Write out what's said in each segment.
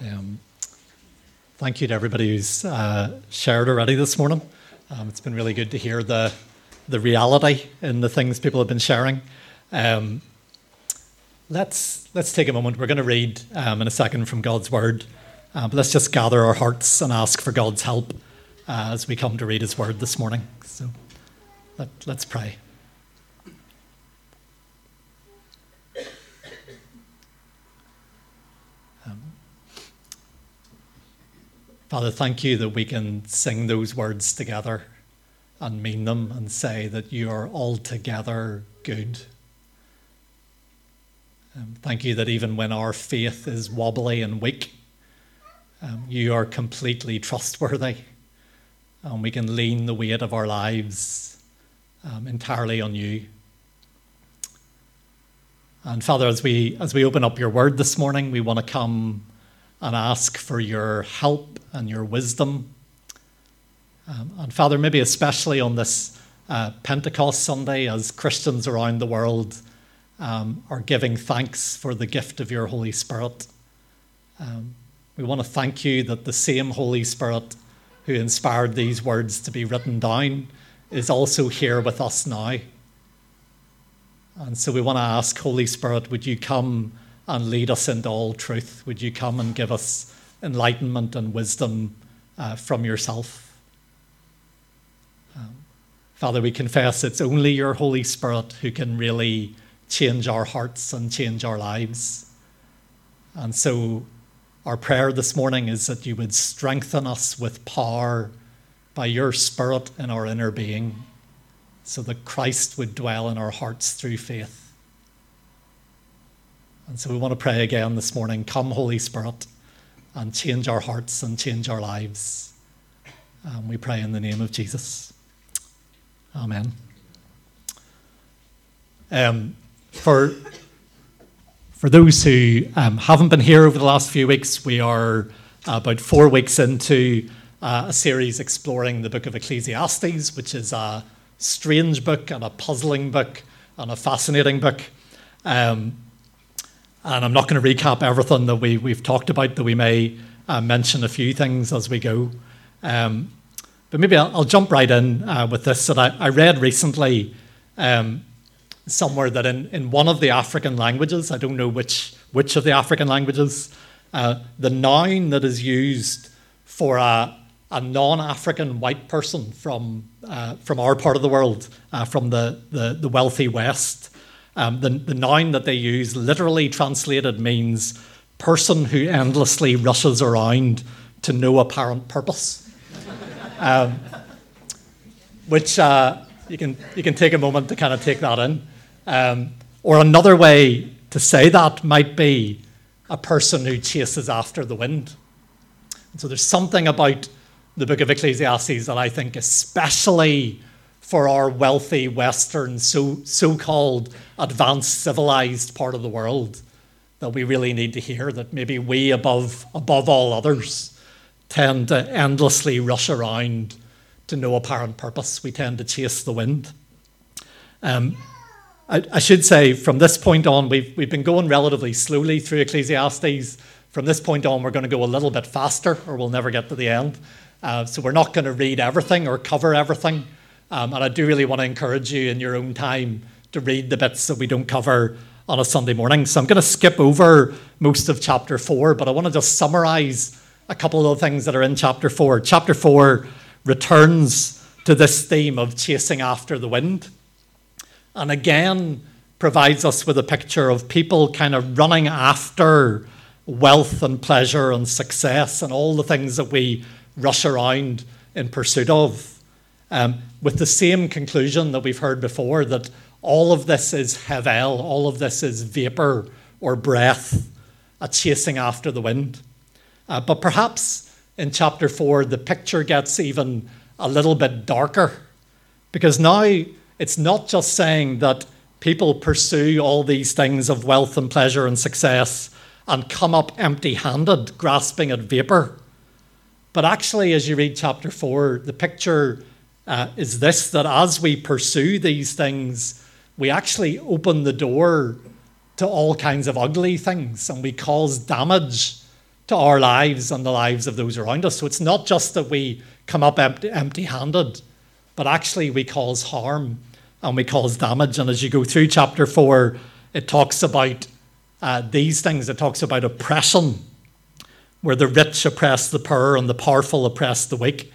Um, thank you to everybody who's uh, shared already this morning. Um, it's been really good to hear the the reality in the things people have been sharing. Um, let's let's take a moment. We're going to read um, in a second from God's Word, uh, but let's just gather our hearts and ask for God's help uh, as we come to read His Word this morning. So let, let's pray. Father, thank you that we can sing those words together and mean them and say that you are altogether good. Um, thank you that even when our faith is wobbly and weak, um, you are completely trustworthy. And we can lean the weight of our lives um, entirely on you. And Father, as we, as we open up your word this morning, we want to come and ask for your help and your wisdom. Um, and Father, maybe especially on this uh, Pentecost Sunday, as Christians around the world um, are giving thanks for the gift of your Holy Spirit. Um, we want to thank you that the same Holy Spirit who inspired these words to be written down is also here with us now. And so we want to ask, Holy Spirit, would you come and lead us into all truth? Would you come and give us enlightenment and wisdom uh, from yourself? Um, Father, we confess it's only your Holy Spirit who can really change our hearts and change our lives. And so, our prayer this morning is that you would strengthen us with power by your Spirit in our inner being, so that Christ would dwell in our hearts through faith. And so we want to pray again this morning come, Holy Spirit, and change our hearts and change our lives. And we pray in the name of Jesus. Amen. Um, for, for those who um, haven't been here over the last few weeks, we are about four weeks into uh, a series exploring the book of Ecclesiastes, which is a strange book and a puzzling book and a fascinating book. Um, and I'm not going to recap everything that we, we've talked about, though we may uh, mention a few things as we go. Um, but maybe I'll, I'll, jump right in uh, with this. That I, I read recently um, somewhere that in, in one of the African languages, I don't know which, which of the African languages, uh, the noun that is used for a, a non African white person from, uh, from our part of the world, uh, from the, the, the wealthy West, um, the, the noun that they use, literally translated, means person who endlessly rushes around to no apparent purpose. um, which uh, you, can, you can take a moment to kind of take that in. Um, or another way to say that might be a person who chases after the wind. And so there's something about the book of Ecclesiastes that I think especially for our wealthy Western, so, so-called advanced civilized part of the world that we really need to hear that maybe we above above all others tend to endlessly rush around to no apparent purpose. We tend to chase the wind. Um, I, I, should say from this point on, we've, we've been going relatively slowly through Ecclesiastes. From this point on, we're going to go a little bit faster or we'll never get to the end. Uh, so we're not going to read everything or cover everything. Um, and I do really want to encourage you in your own time to read the bits that we don't cover on a Sunday morning. So I'm going to skip over most of chapter four, but I want to just summarize a couple of the things that are in chapter four. Chapter four returns to this theme of chasing after the wind. And again, provides us with a picture of people kind of running after wealth and pleasure and success and all the things that we rush around in pursuit of. Um, with the same conclusion that we've heard before that all of this is hevel, all of this is vapor or breath, a chasing after the wind. Uh, but perhaps in chapter 4, the picture gets even a little bit darker because now it's not just saying that people pursue all these things of wealth and pleasure and success and come up empty handed, grasping at vapor. But actually, as you read chapter 4, the picture uh, is this that as we pursue these things, we actually open the door to all kinds of ugly things and we cause damage to our lives and the lives of those around us. So it's not just that we come up empty handed, but actually we cause harm and we cause damage. And as you go through chapter four, it talks about uh, these things. It talks about oppression, where the rich oppress the poor and the powerful oppress the weak.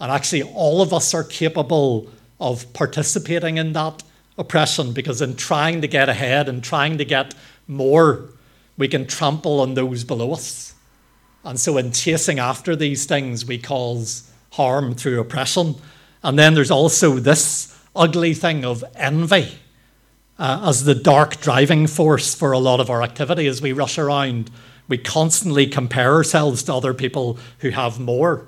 And actually, all of us are capable of participating in that oppression because, in trying to get ahead and trying to get more, we can trample on those below us. And so, in chasing after these things, we cause harm through oppression. And then there's also this ugly thing of envy uh, as the dark driving force for a lot of our activity as we rush around. We constantly compare ourselves to other people who have more.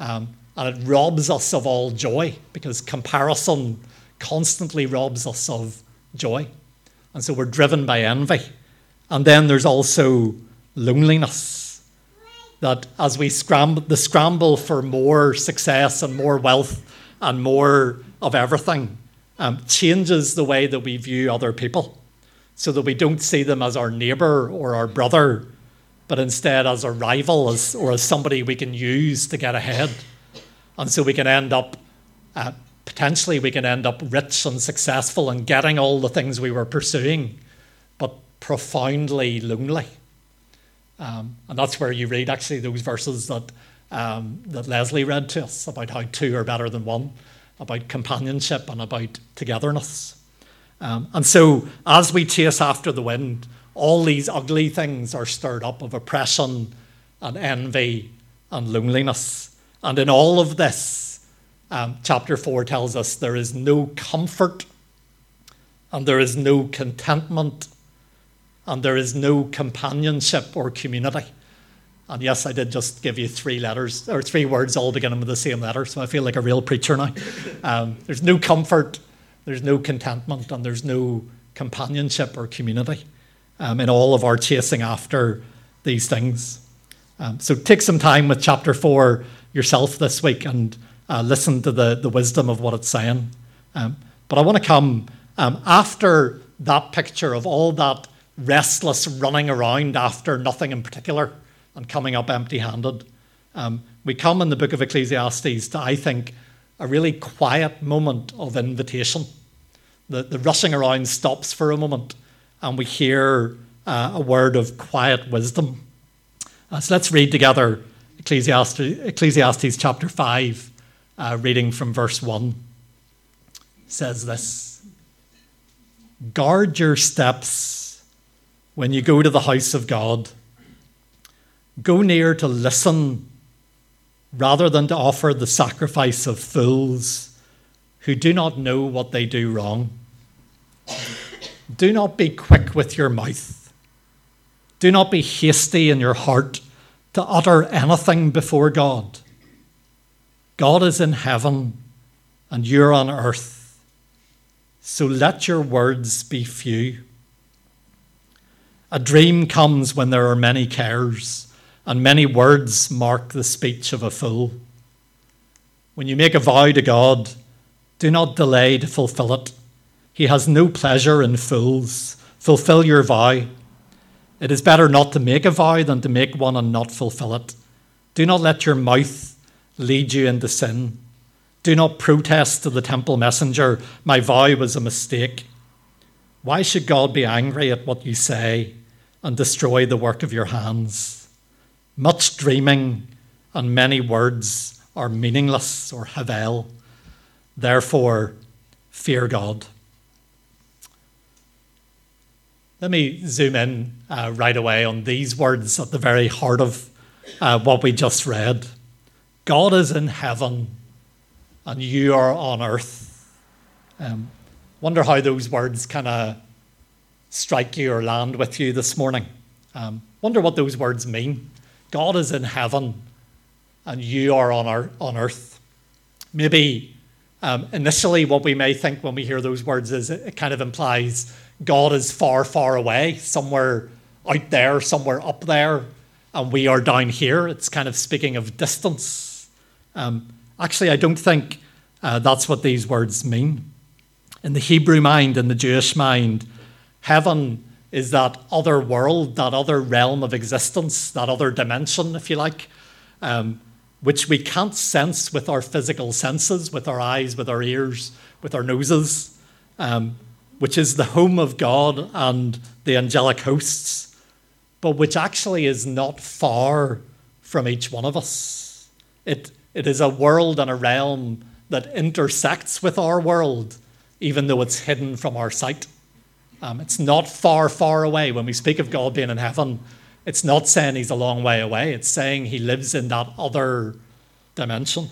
Um, and it robs us of all joy because comparison constantly robs us of joy. And so we're driven by envy. And then there's also loneliness. That as we scramble, the scramble for more success and more wealth and more of everything um, changes the way that we view other people so that we don't see them as our neighbour or our brother, but instead as a rival as, or as somebody we can use to get ahead. And so we can end up, uh, potentially, we can end up rich and successful and getting all the things we were pursuing, but profoundly lonely. Um, and that's where you read actually those verses that, um, that Leslie read to us about how two are better than one, about companionship and about togetherness. Um, and so, as we chase after the wind, all these ugly things are stirred up of oppression and envy and loneliness. And in all of this, um, chapter 4 tells us there is no comfort and there is no contentment and there is no companionship or community. And yes, I did just give you three letters or three words all beginning with the same letter, so I feel like a real preacher now. Um, there's no comfort, there's no contentment, and there's no companionship or community um, in all of our chasing after these things. Um, so take some time with chapter 4 yourself this week and uh, listen to the, the wisdom of what it's saying. Um, but I want to come um, after that picture of all that restless running around after nothing in particular and coming up empty handed. Um, we come in the book of Ecclesiastes to, I think, a really quiet moment of invitation. The, the rushing around stops for a moment and we hear uh, a word of quiet wisdom. Uh, so let's read together Ecclesiastes, Ecclesiastes chapter 5, uh, reading from verse 1, says this Guard your steps when you go to the house of God. Go near to listen rather than to offer the sacrifice of fools who do not know what they do wrong. Do not be quick with your mouth. Do not be hasty in your heart to utter anything before God. God is in heaven and you're on earth. So let your words be few. A dream comes when there are many cares, and many words mark the speech of a fool. When you make a vow to God, do not delay to fulfill it. He has no pleasure in fools. Fulfill your vow. It is better not to make a vow than to make one and not fulfill it. Do not let your mouth lead you into sin. Do not protest to the temple messenger, My vow was a mistake. Why should God be angry at what you say and destroy the work of your hands? Much dreaming and many words are meaningless or havel. Therefore, fear God. Let me zoom in uh, right away on these words at the very heart of uh, what we just read. God is in heaven and you are on earth. Um, wonder how those words kind of strike you or land with you this morning. Um, wonder what those words mean. God is in heaven and you are on, our, on earth. Maybe um, initially, what we may think when we hear those words is it kind of implies God is far, far away, somewhere out there, somewhere up there, and we are down here. It's kind of speaking of distance. Um, actually, I don't think uh, that's what these words mean. In the Hebrew mind, in the Jewish mind, heaven is that other world, that other realm of existence, that other dimension, if you like, um, which we can't sense with our physical senses, with our eyes, with our ears, with our noses, um, which is the home of God and the angelic hosts, but which actually is not far from each one of us. It, it is a world and a realm that intersects with our world, even though it's hidden from our sight. Um, it's not far, far away. When we speak of God being in heaven, it's not saying he's a long way away, it's saying he lives in that other dimension.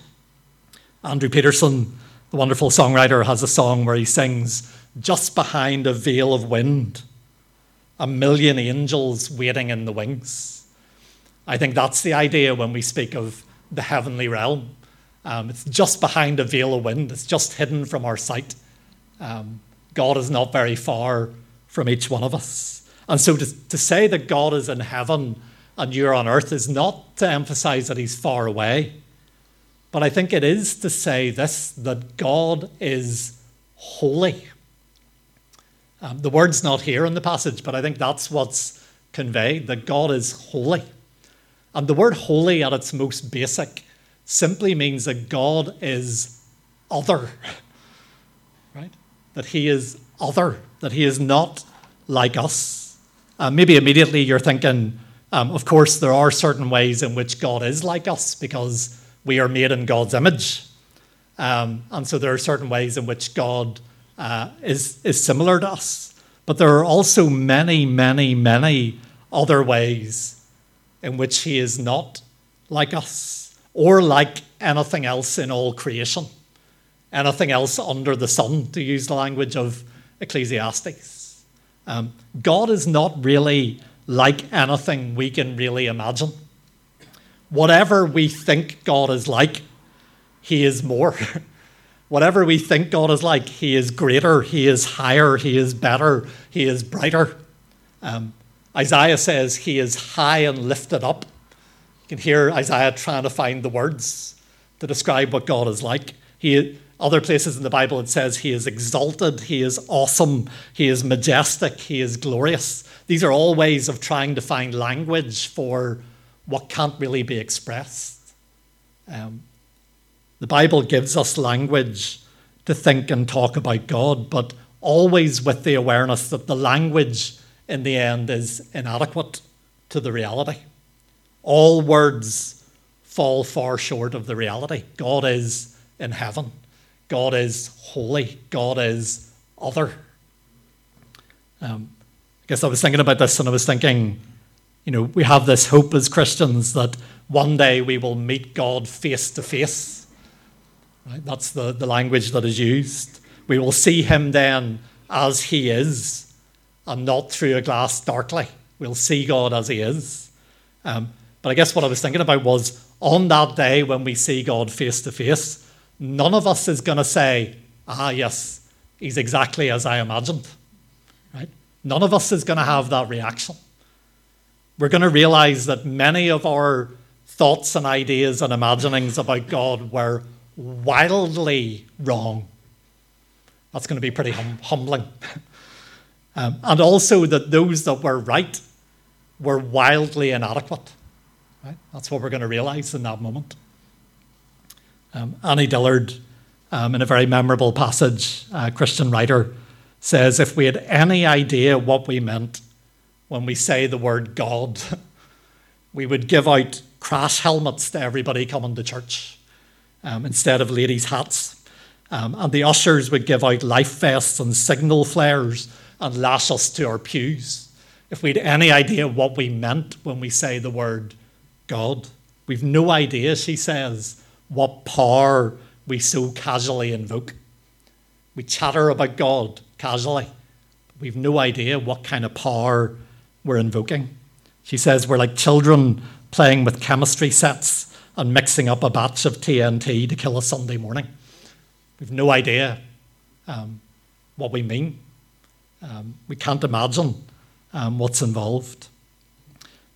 Andrew Peterson, the wonderful songwriter, has a song where he sings, Just behind a veil of wind, a million angels waiting in the wings. I think that's the idea when we speak of the heavenly realm. Um, it's just behind a veil of wind, it's just hidden from our sight. Um, God is not very far from each one of us. And so to, to say that God is in heaven and you're on earth is not to emphasize that he's far away, but I think it is to say this that God is holy. Um, the word's not here in the passage, but I think that's what's conveyed that God is holy. And the word holy, at its most basic, simply means that God is other. Right? That he is other, that he is not like us. Uh, maybe immediately you're thinking, um, of course, there are certain ways in which God is like us because we are made in God's image. Um, and so there are certain ways in which God uh, is, is similar to us. But there are also many, many, many other ways in which he is not like us or like anything else in all creation anything else under the sun, to use the language of Ecclesiastes. Um, God is not really like anything we can really imagine. Whatever we think God is like, He is more. Whatever we think God is like, He is greater, He is higher, He is better, He is brighter. Um, Isaiah says He is high and lifted up. You can hear Isaiah trying to find the words to describe what God is like. He, other places in the Bible, it says he is exalted, he is awesome, he is majestic, he is glorious. These are all ways of trying to find language for what can't really be expressed. Um, the Bible gives us language to think and talk about God, but always with the awareness that the language in the end is inadequate to the reality. All words fall far short of the reality. God is in heaven. God is holy, God is other. Um, I guess I was thinking about this and I was thinking, you know, we have this hope as Christians that one day we will meet God face to face. Right? That's the, the language that is used. We will see him then as he is and not through a glass darkly. We'll see God as he is. Um, but I guess what I was thinking about was on that day when we see God face to face, none of us is going to say, ah, yes, he's exactly as I imagined. Right? None of us is going to have that reaction. We're going to realize that many of our thoughts and ideas and imaginings about God were wildly wrong. That's going to be pretty hum- humbling. um, and also that those that were right were wildly inadequate. Right? That's what we're going to realize in that moment. Um, Annie Dillard, um, in a very memorable passage, a Christian writer, says if we had any idea what we meant when we say the word God, we would give out crash helmets to everybody coming to church um, instead of ladies' hats. Um, and the ushers would give out life vests and signal flares and lash us to our pews if we'd any idea what we meant when we say the word God. We've no idea, she says, what power we so casually invoke. We chatter about God casually. but We've no idea what kind of power we're invoking. She says we're like children playing with chemistry sets and mixing up a batch of TNT to kill a Sunday morning. We've no idea um, what we mean. Um, we can't imagine um, what's involved.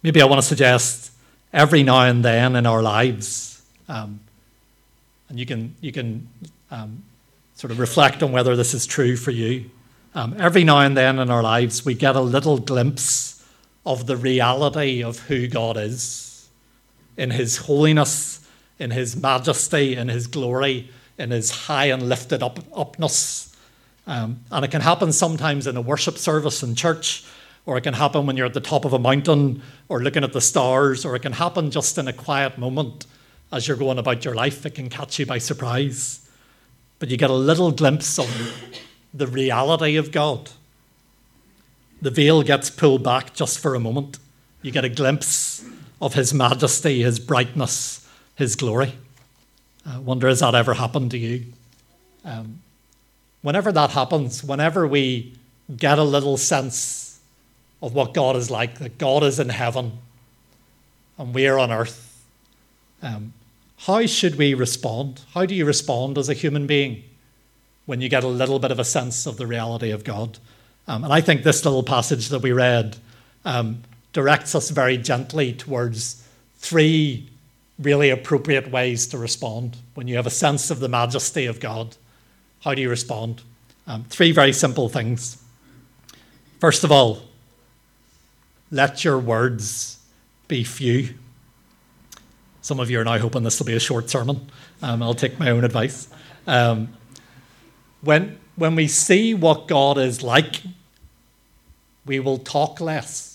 Maybe I want to suggest every now and then in our lives, um, and you can, you can um, sort of reflect on whether this is true for you. Um, every now and then in our lives, we get a little glimpse of the reality of who God is in His holiness, in His majesty, in His glory, in His high and lifted up upness. Um, and it can happen sometimes in a worship service in church, or it can happen when you're at the top of a mountain or looking at the stars, or it can happen just in a quiet moment as you're going about your life. It can catch you by surprise. But you get a little glimpse of the reality of God. The veil gets pulled back just for a moment. You get a glimpse of His majesty, His brightness, His glory. I wonder, has that ever happened to you? Um, whenever that happens, whenever we get a little sense of what God is like, that God is in heaven and we are on earth, um, how should we respond? How do you respond as a human being when you get a little bit of a sense of the reality of God? Um, and I think this little passage that we read um, directs us very gently towards three really appropriate ways to respond when you have a sense of the majesty of God. How do you respond? Um, three very simple things. First of all, let your words be few. Some of you are now hoping this will be a short sermon. Um, I'll take my own advice. Um, when, when we see what God is like, we will talk less.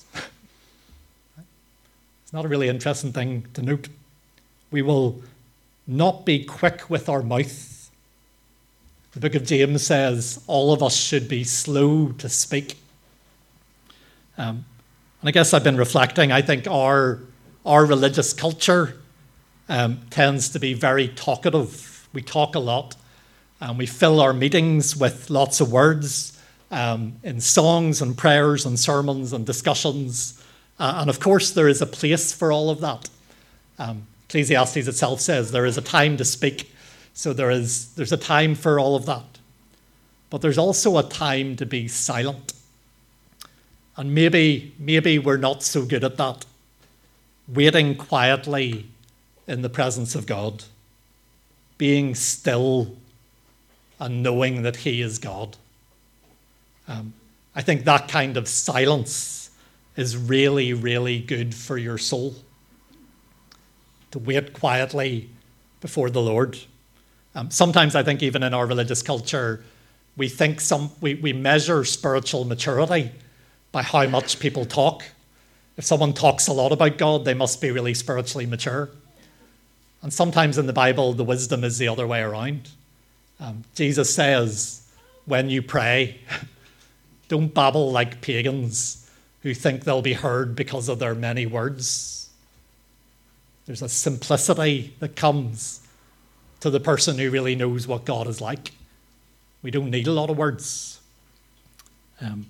Not a really interesting thing to note. We will not be quick with our mouth. The book of James says all of us should be slow to speak. Um, and I guess I've been reflecting, I think our, our religious culture um, tends to be very talkative. We talk a lot, and we fill our meetings with lots of words um, in songs and prayers and sermons and discussions. Uh, and of course, there is a place for all of that. Um, Ecclesiastes itself says there is a time to speak, so there is there's a time for all of that. But there's also a time to be silent. And maybe maybe we're not so good at that. Waiting quietly in the presence of God, being still and knowing that He is God. Um, I think that kind of silence is really, really good for your soul. To wait quietly before the Lord. Um, sometimes I think, even in our religious culture, we think some we, we measure spiritual maturity by how much people talk. If someone talks a lot about God, they must be really spiritually mature. And sometimes in the Bible, the wisdom is the other way around. Um, Jesus says, when you pray, don't babble like pagans who think they'll be heard because of their many words. There's a simplicity that comes to the person who really knows what God is like. We don't need a lot of words. Um,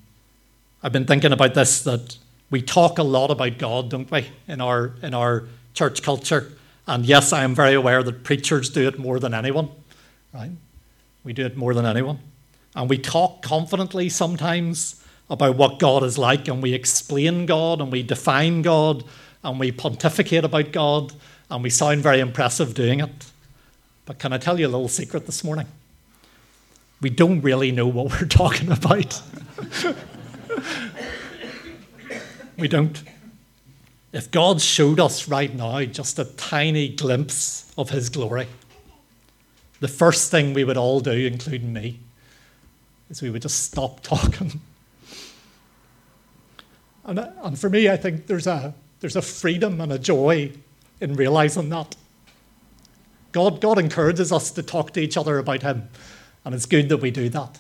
I've been thinking about this that we talk a lot about God, don't we, in our, in our church culture. And yes, I am very aware that preachers do it more than anyone, right? We do it more than anyone. And we talk confidently sometimes about what God is like, and we explain God, and we define God, and we pontificate about God, and we sound very impressive doing it. But can I tell you a little secret this morning? We don't really know what we're talking about. we don't. If God showed us right now just a tiny glimpse of His glory, the first thing we would all do, including me, is we would just stop talking. And, uh, and for me, I think there's a, there's a freedom and a joy in realizing that. God, God encourages us to talk to each other about Him, and it's good that we do that.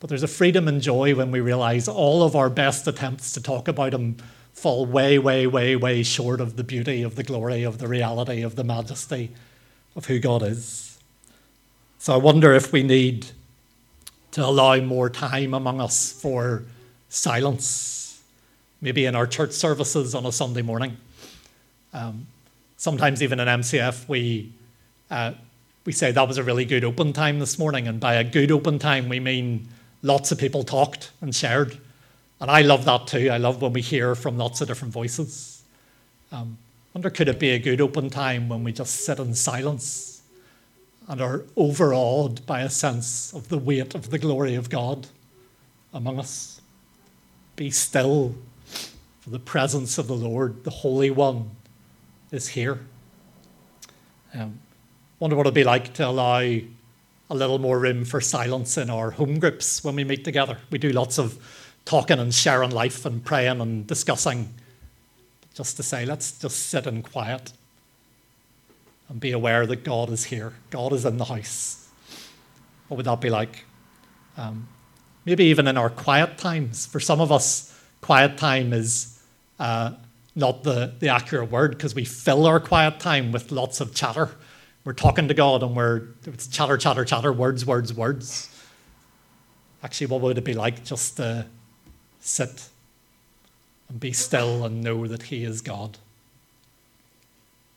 But there's a freedom and joy when we realize all of our best attempts to talk about Him fall way, way, way, way short of the beauty, of the glory, of the reality, of the majesty of who God is. So I wonder if we need to allow more time among us for silence, maybe in our church services on a Sunday morning. Um, sometimes, even in MCF, we, uh, we say that was a really good open time this morning. And by a good open time, we mean lots of people talked and shared. And I love that too. I love when we hear from lots of different voices. Um, wonder could it be a good open time when we just sit in silence and are overawed by a sense of the weight of the glory of God among us. Be still, the presence of the Lord, the Holy One, is here. Um, wonder what it'd be like to allow a little more room for silence in our home groups when we meet together. We do lots of talking and sharing life and praying and discussing. Just to say, let's just sit in quiet and be aware that God is here. God is in the house. What would that be like? Um, maybe even in our quiet times. For some of us, quiet time is uh, not the, the accurate word because we fill our quiet time with lots of chatter. We're talking to God and we're it's chatter, chatter, chatter, words, words, words. Actually, what would it be like just to sit and be still and know that He is God?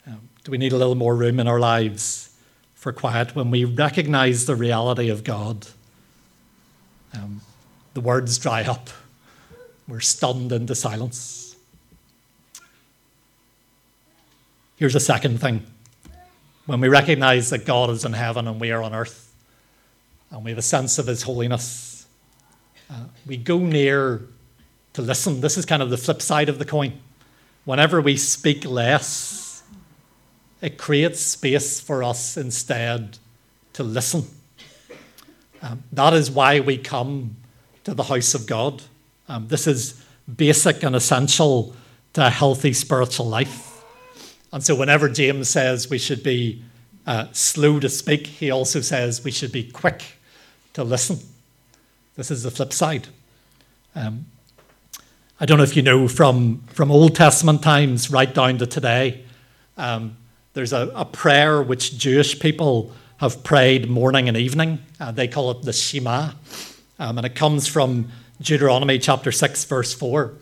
Um, do we need a little more room in our lives for quiet when we recognize the reality of God? Um, the words dry up. We're stunned into silence. Here's a second thing. When we recognize that God is in heaven and we are on earth, and we have a sense of His holiness, uh, we go near to listen. This is kind of the flip side of the coin. Whenever we speak less, it creates space for us instead to listen. Um, that is why we come to the house of God. Um, this is basic and essential to a healthy spiritual life. And so, whenever James says we should be uh, slow to speak, he also says we should be quick to listen. This is the flip side. Um, I don't know if you know from, from Old Testament times right down to today, um, there's a, a, prayer which Jewish people have prayed morning and evening. Uh, they call it the Shema. Um, and it comes from Deuteronomy chapter 6, verse 4.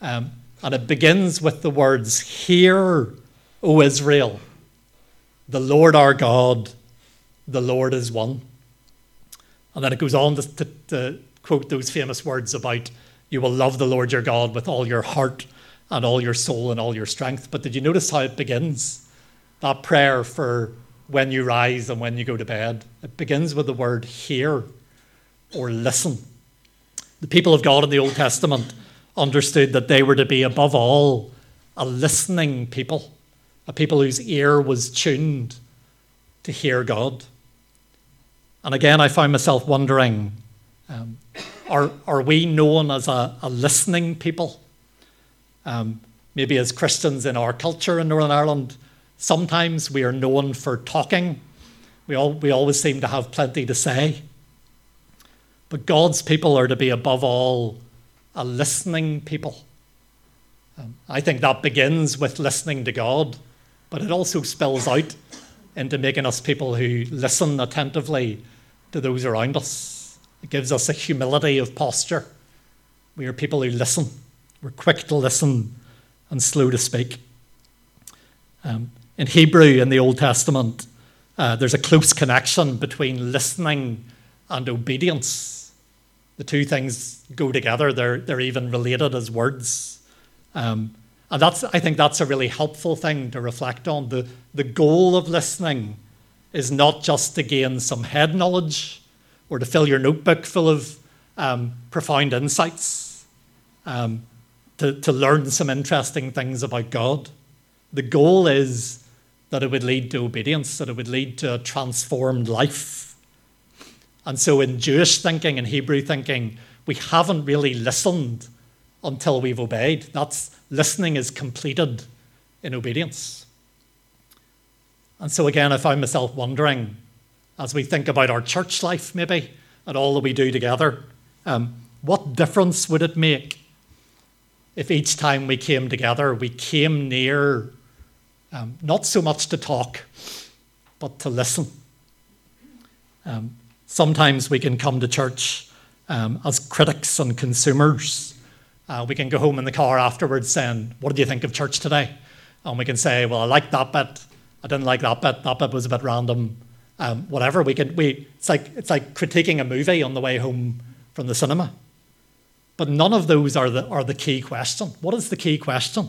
Um, and it begins with the words, Hear, O Israel, the Lord our God, the Lord is one. And then it goes on to, to, to quote those famous words about you will love the Lord your God with all your heart and all your soul and all your strength. But did you notice how it begins? That prayer for when you rise and when you go to bed. It begins with the word hear or listen. The people of God in the Old Testament understood that they were to be, above all, a listening people, a people whose ear was tuned to hear God. And again, I find myself wondering um, are, are we known as a, a listening people? Um, maybe as Christians in our culture in Northern Ireland, sometimes we are known for talking. We, all, we always seem to have plenty to say. But God's people are to be, above all, a listening people. Um, I think that begins with listening to God, but it also spills out into making us people who listen attentively to those around us. It gives us a humility of posture. We are people who listen. We're quick to listen and slow to speak. Um, in Hebrew, in the Old Testament, uh, there's a close connection between listening and obedience. The two things go together, they're, they're even related as words. Um, and that's, I think that's a really helpful thing to reflect on. The, the goal of listening is not just to gain some head knowledge, or to fill your notebook full of um, profound insights, um, to, to learn some interesting things about God. The goal is that it would lead to obedience, that it would lead to a transformed life. And so, in Jewish thinking and Hebrew thinking, we haven't really listened until we've obeyed. That's listening is completed in obedience. And so, again, I found myself wondering as we think about our church life, maybe, and all that we do together, um, what difference would it make if each time we came together, we came near um, not so much to talk, but to listen? Um, sometimes we can come to church um, as critics and consumers. Uh, we can go home in the car afterwards saying, What did you think of church today? And we can say, Well, I liked that bit. I didn't like that bit. That bit was a bit random um, whatever. We could we it's like it's like critiquing a movie on the way home from the cinema. But none of those are the are the key question. What is the key question?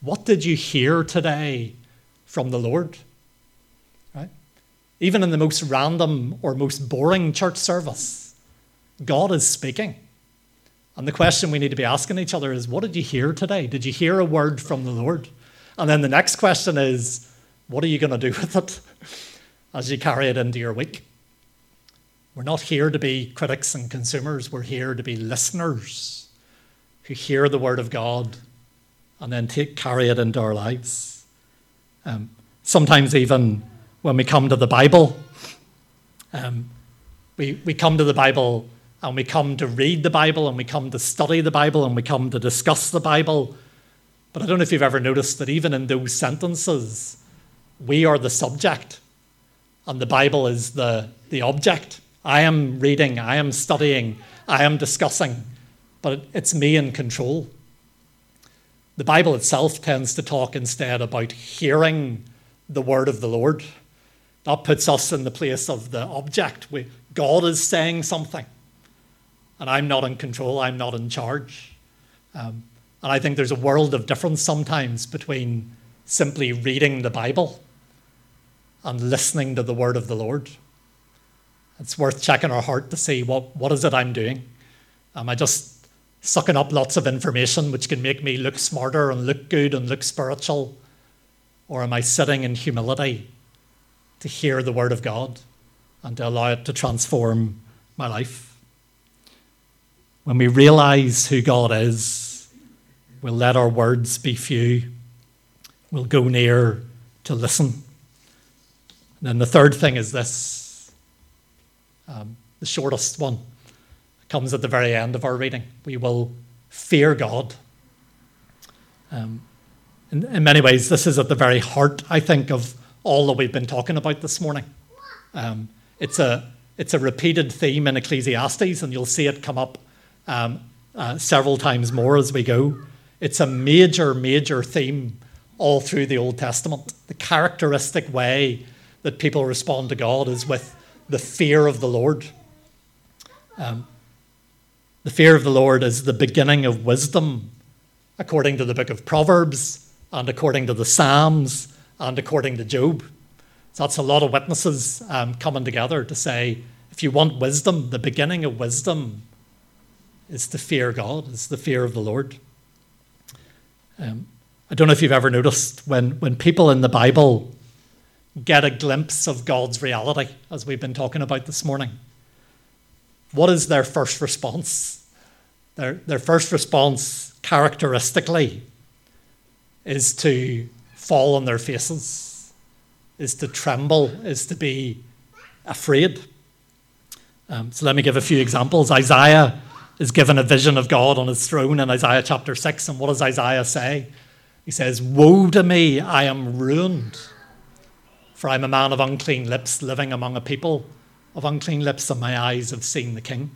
What did you hear today from the Lord? Even in the most random or most boring church service, God is speaking. And the question we need to be asking each other is what did you hear today? Did you hear a word from the Lord? And then the next question is what are you going to do with it as you carry it into your week? We're not here to be critics and consumers, we're here to be listeners who hear the word of God and then take, carry it into our lives. Um, sometimes, even when we come to the Bible, um, we, we come to the Bible and we come to read the Bible and we come to study the Bible and we come to discuss the Bible. But I don't know if you've ever noticed that even in those sentences, we are the subject and the Bible is the, the object. I am reading, I am studying, I am discussing, but it's me in control. The Bible itself tends to talk instead about hearing the word of the Lord. That puts us in the place of the object. We, God is saying something, and I'm not in control, I'm not in charge. Um, and I think there's a world of difference sometimes between simply reading the Bible and listening to the word of the Lord. It's worth checking our heart to see what, what is it I'm doing? Am I just sucking up lots of information which can make me look smarter and look good and look spiritual? Or am I sitting in humility to hear the word of God and to allow it to transform my life? When we realize who God is, we'll let our words be few. We'll go near to listen. And then the third thing is this um, the shortest one comes at the very end of our reading. We will fear God. Um, in, in, many ways, this is at the very heart, I think, of all that we've been talking about this morning. Um, it's, a, it's a repeated theme in Ecclesiastes, and you'll see it come up um, uh, several times more as we go. It's a major, major theme all through the Old Testament. The characteristic way that people respond to God is with the fear of the Lord. Um, the fear of the Lord is the beginning of wisdom, according to the book of Proverbs, and according to the Psalms, and according to Job. That's a lot of witnesses um, coming together to say if you want wisdom, the beginning of wisdom is to fear God, is the fear of the Lord. Um, I don't know if you've ever noticed when, when people in the Bible get a glimpse of God's reality, as we've been talking about this morning. What is their first response? Their, their first response, characteristically, is to fall on their faces, is to tremble, is to be afraid. Um, so let me give a few examples. Isaiah is given a vision of God on his throne in Isaiah chapter 6. And what does Isaiah say? He says, Woe to me, I am ruined for I'm a man of unclean lips, living among a people of unclean lips, and my eyes have seen the King.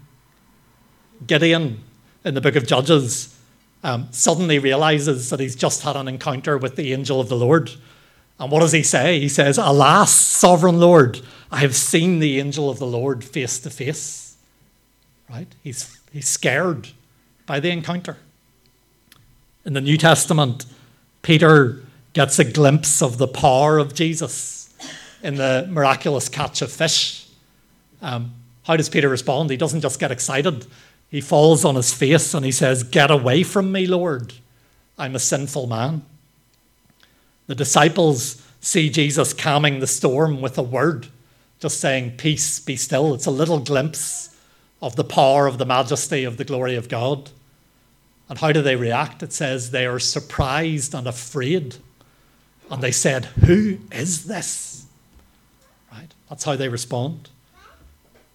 Gideon, in the book of Judges, um, suddenly realizes that he's just had an encounter with the angel of the Lord. And what does he say? He says, Alas, sovereign Lord, I have seen the angel of the Lord face to face. Right? He's, he's scared by the encounter. In the New Testament, Peter gets a glimpse of the power of Jesus in the miraculous catch of fish. Um, how does Peter respond? He doesn't just get excited, he falls on his face and he says, Get away from me, Lord. I'm a sinful man. The disciples see Jesus calming the storm with a word, just saying, Peace, be still. It's a little glimpse of the power of the majesty of the glory of God. And how do they react? It says they are surprised and afraid. And they said, Who is this? Right? That's how they respond.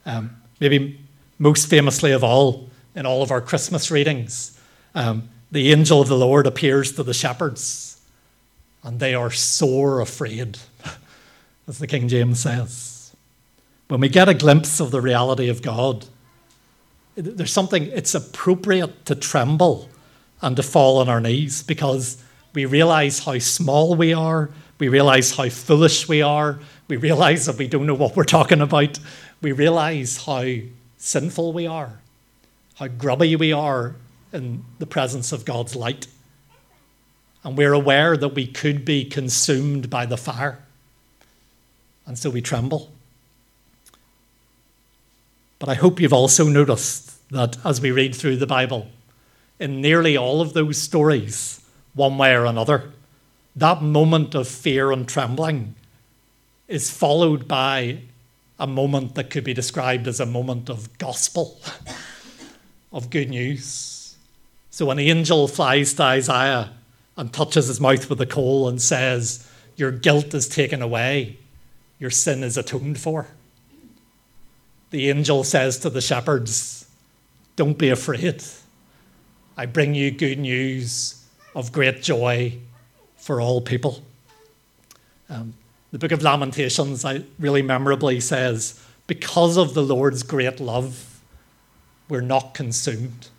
Um, maybe most famously of all, in all of our Christmas readings, um, the angel of the Lord appears to the shepherds, and they are sore afraid, as the King James says. When we get a glimpse of the reality of God, there's something, it's appropriate to tremble and to fall on our knees because we realize how small we are, we realize how foolish we are, we realize that we don't know what we're talking about. We realize how sinful we are, how grubby we are in the presence of God's light. And we're aware that we could be consumed by the fire. And so we tremble. But I hope you've also noticed that as we read through the Bible, in nearly all of those stories, one way or another, that moment of fear and trembling is followed by a moment that could be described as a moment of gospel, of good news. So an angel flies to Isaiah and touches his mouth with a coal and says, Your guilt is taken away, your sin is atoned for. The angel says to the shepherds, Don't be afraid. I bring you good news of great joy for all people. Um, the book of Lamentations I, really memorably says, Because of the Lord's great love, we're not consumed.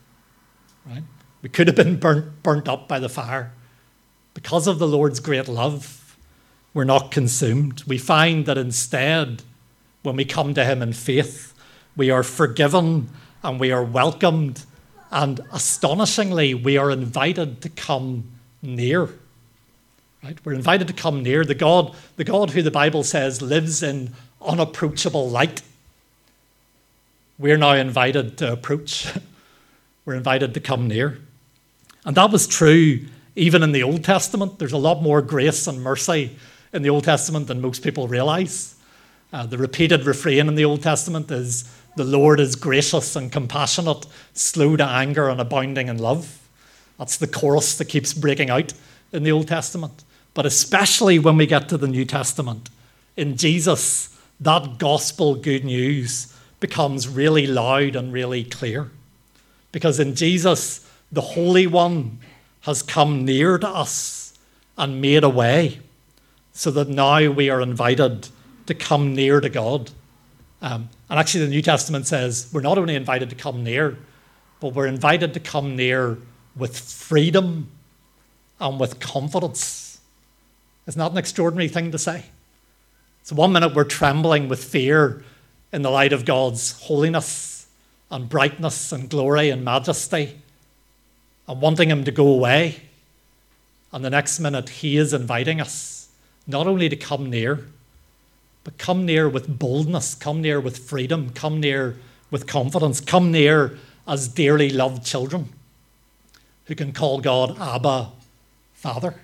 Right? We could have been burnt, burnt up by the fire. Because of the Lord's great love, we're not consumed. We find that instead, when we come to Him in faith, we are forgiven and we are welcomed and astonishingly, we are invited to come near. Right? We're invited to come near the God, the God who the Bible says lives in unapproachable light. We're now invited to approach. We're invited to come near. And that was true even in the Old Testament. There's a lot more grace and mercy in the Old Testament than most people realize. Uh, the repeated refrain in the Old Testament is the Lord is gracious and compassionate, slow to anger, and abounding in love. That's the chorus that keeps breaking out in the Old Testament. But especially when we get to the New Testament, in Jesus, that gospel good news becomes really loud and really clear. Because in Jesus, the Holy One has come near to us and made a way so that now we are invited to come near to God. Um, and actually, the New Testament says we're not only invited to come near, but we're invited to come near with freedom and with confidence. Isn't that an extraordinary thing to say? So, one minute we're trembling with fear in the light of God's holiness and brightness and glory and majesty and wanting Him to go away. And the next minute, He is inviting us not only to come near, but come near with boldness, come near with freedom, come near with confidence, come near as dearly loved children who can call God Abba, Father.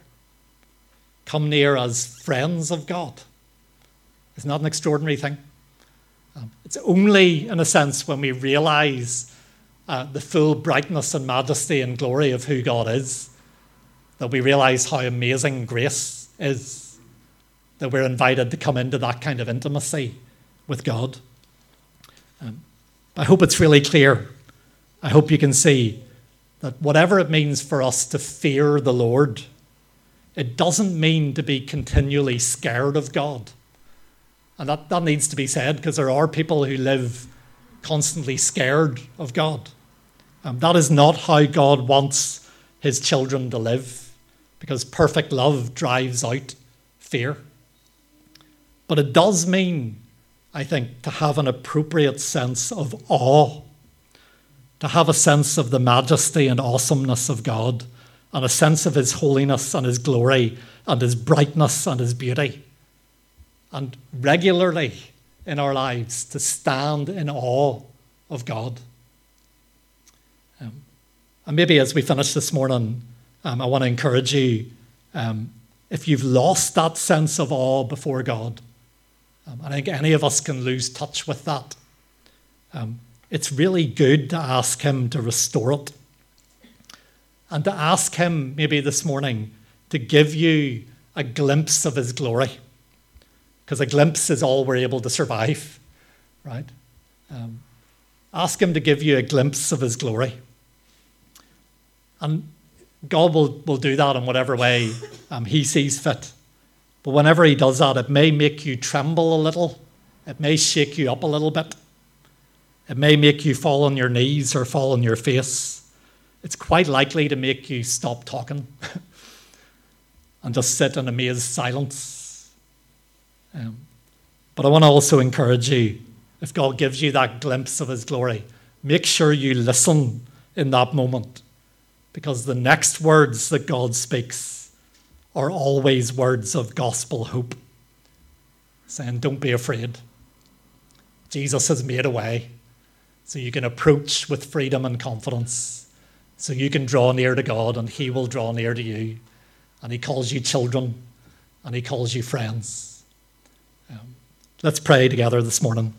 Come near as friends of God. Isn't that an extraordinary thing? Um, it's only, in a sense, when we realize uh, the full brightness and majesty and glory of who God is that we realize how amazing grace is that we're invited to come into that kind of intimacy with God. Um, I hope it's really clear. I hope you can see that whatever it means for us to fear the Lord, it doesn't mean to be continually scared of God. And that, that needs to be said because there are people who live constantly scared of God. Um, that is not how God wants his children to live because perfect love drives out fear. But it does mean, I think, to have an appropriate sense of awe, to have a sense of the majesty and awesomeness of God, and a sense of His holiness and His glory and His brightness and His beauty. And regularly in our lives to stand in awe of God. Um, and maybe as we finish this morning, um, I want to encourage you um, if you've lost that sense of awe before God, um, I think any of us can lose touch with that. Um, it's really good to ask Him to restore it. And to ask Him, maybe this morning, to give you a glimpse of His glory. Because a glimpse is all we're able to survive, right? Um, ask Him to give you a glimpse of His glory. And God will, will do that in whatever way um, He sees fit. But whenever he does that, it may make you tremble a little. It may shake you up a little bit. It may make you fall on your knees or fall on your face. It's quite likely to make you stop talking and just sit in amazed silence. Um, but I want to also encourage you if God gives you that glimpse of His glory, make sure you listen in that moment because the next words that God speaks are always words of gospel hope, saying, Don't be afraid. Jesus has made a way. so you can approach with freedom and confidence, so you can draw near to God and He will draw near to you. And He calls you children and He calls you friends. Um, let's pray together this morning.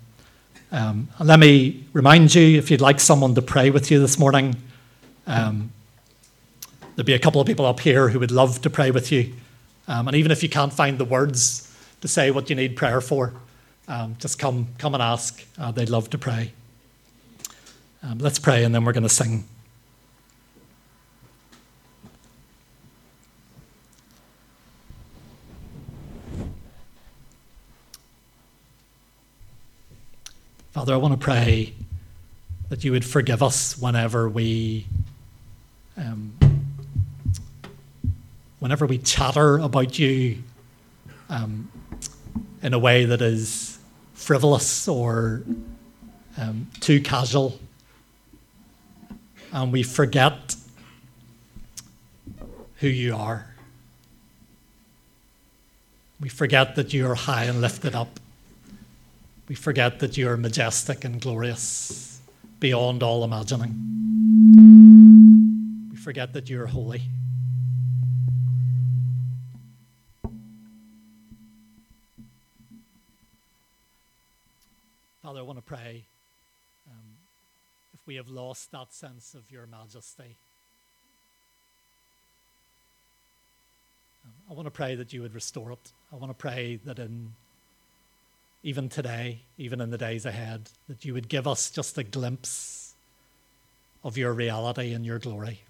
Um, and let me remind you if you'd like someone to pray with you this morning, um, there'll be a couple of people up here who would love to pray with you. Um, and even if you can't find the words to say what you need prayer for, um, just come, come and ask. Uh, they'd love to pray. Um, let's pray and then we're going to sing. Father, I want to pray that you would forgive us whenever we, um, whenever we chatter about you um, in a way that is frivolous or um, too casual and we forget who you are. We forget that you are high and lifted up. We forget that you are majestic and glorious beyond all imagining. We forget that you are holy. Father, I want to pray um, if we have lost that sense of your majesty. Um, I want to pray that you would restore it. I want to pray that in even today, even in the days ahead, that you would give us just a glimpse of your reality and your glory.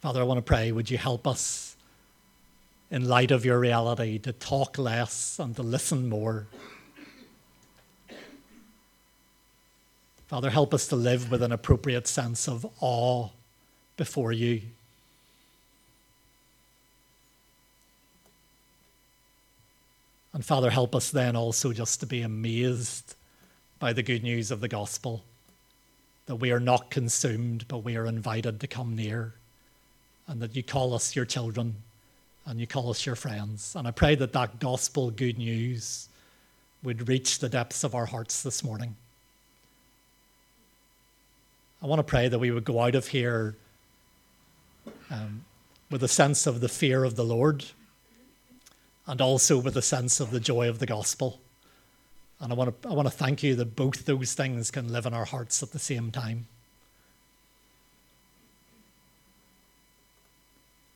Father, I want to pray, would you help us in light of your reality to talk less and to listen more? Father, help us to live with an appropriate sense of awe before you. And Father, help us then also just to be amazed by the good news of the gospel that we are not consumed, but we are invited to come near, and that you call us your children and you call us your friends. And I pray that that gospel good news would reach the depths of our hearts this morning. I want to pray that we would go out of here um, with a sense of the fear of the Lord and also with a sense of the joy of the gospel. And I want to, I want to thank you that both those things can live in our hearts at the same time.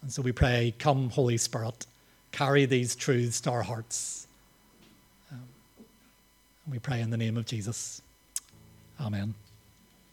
And so we pray, Come, Holy Spirit, carry these truths to our hearts. Um, and we pray in the name of Jesus. Amen.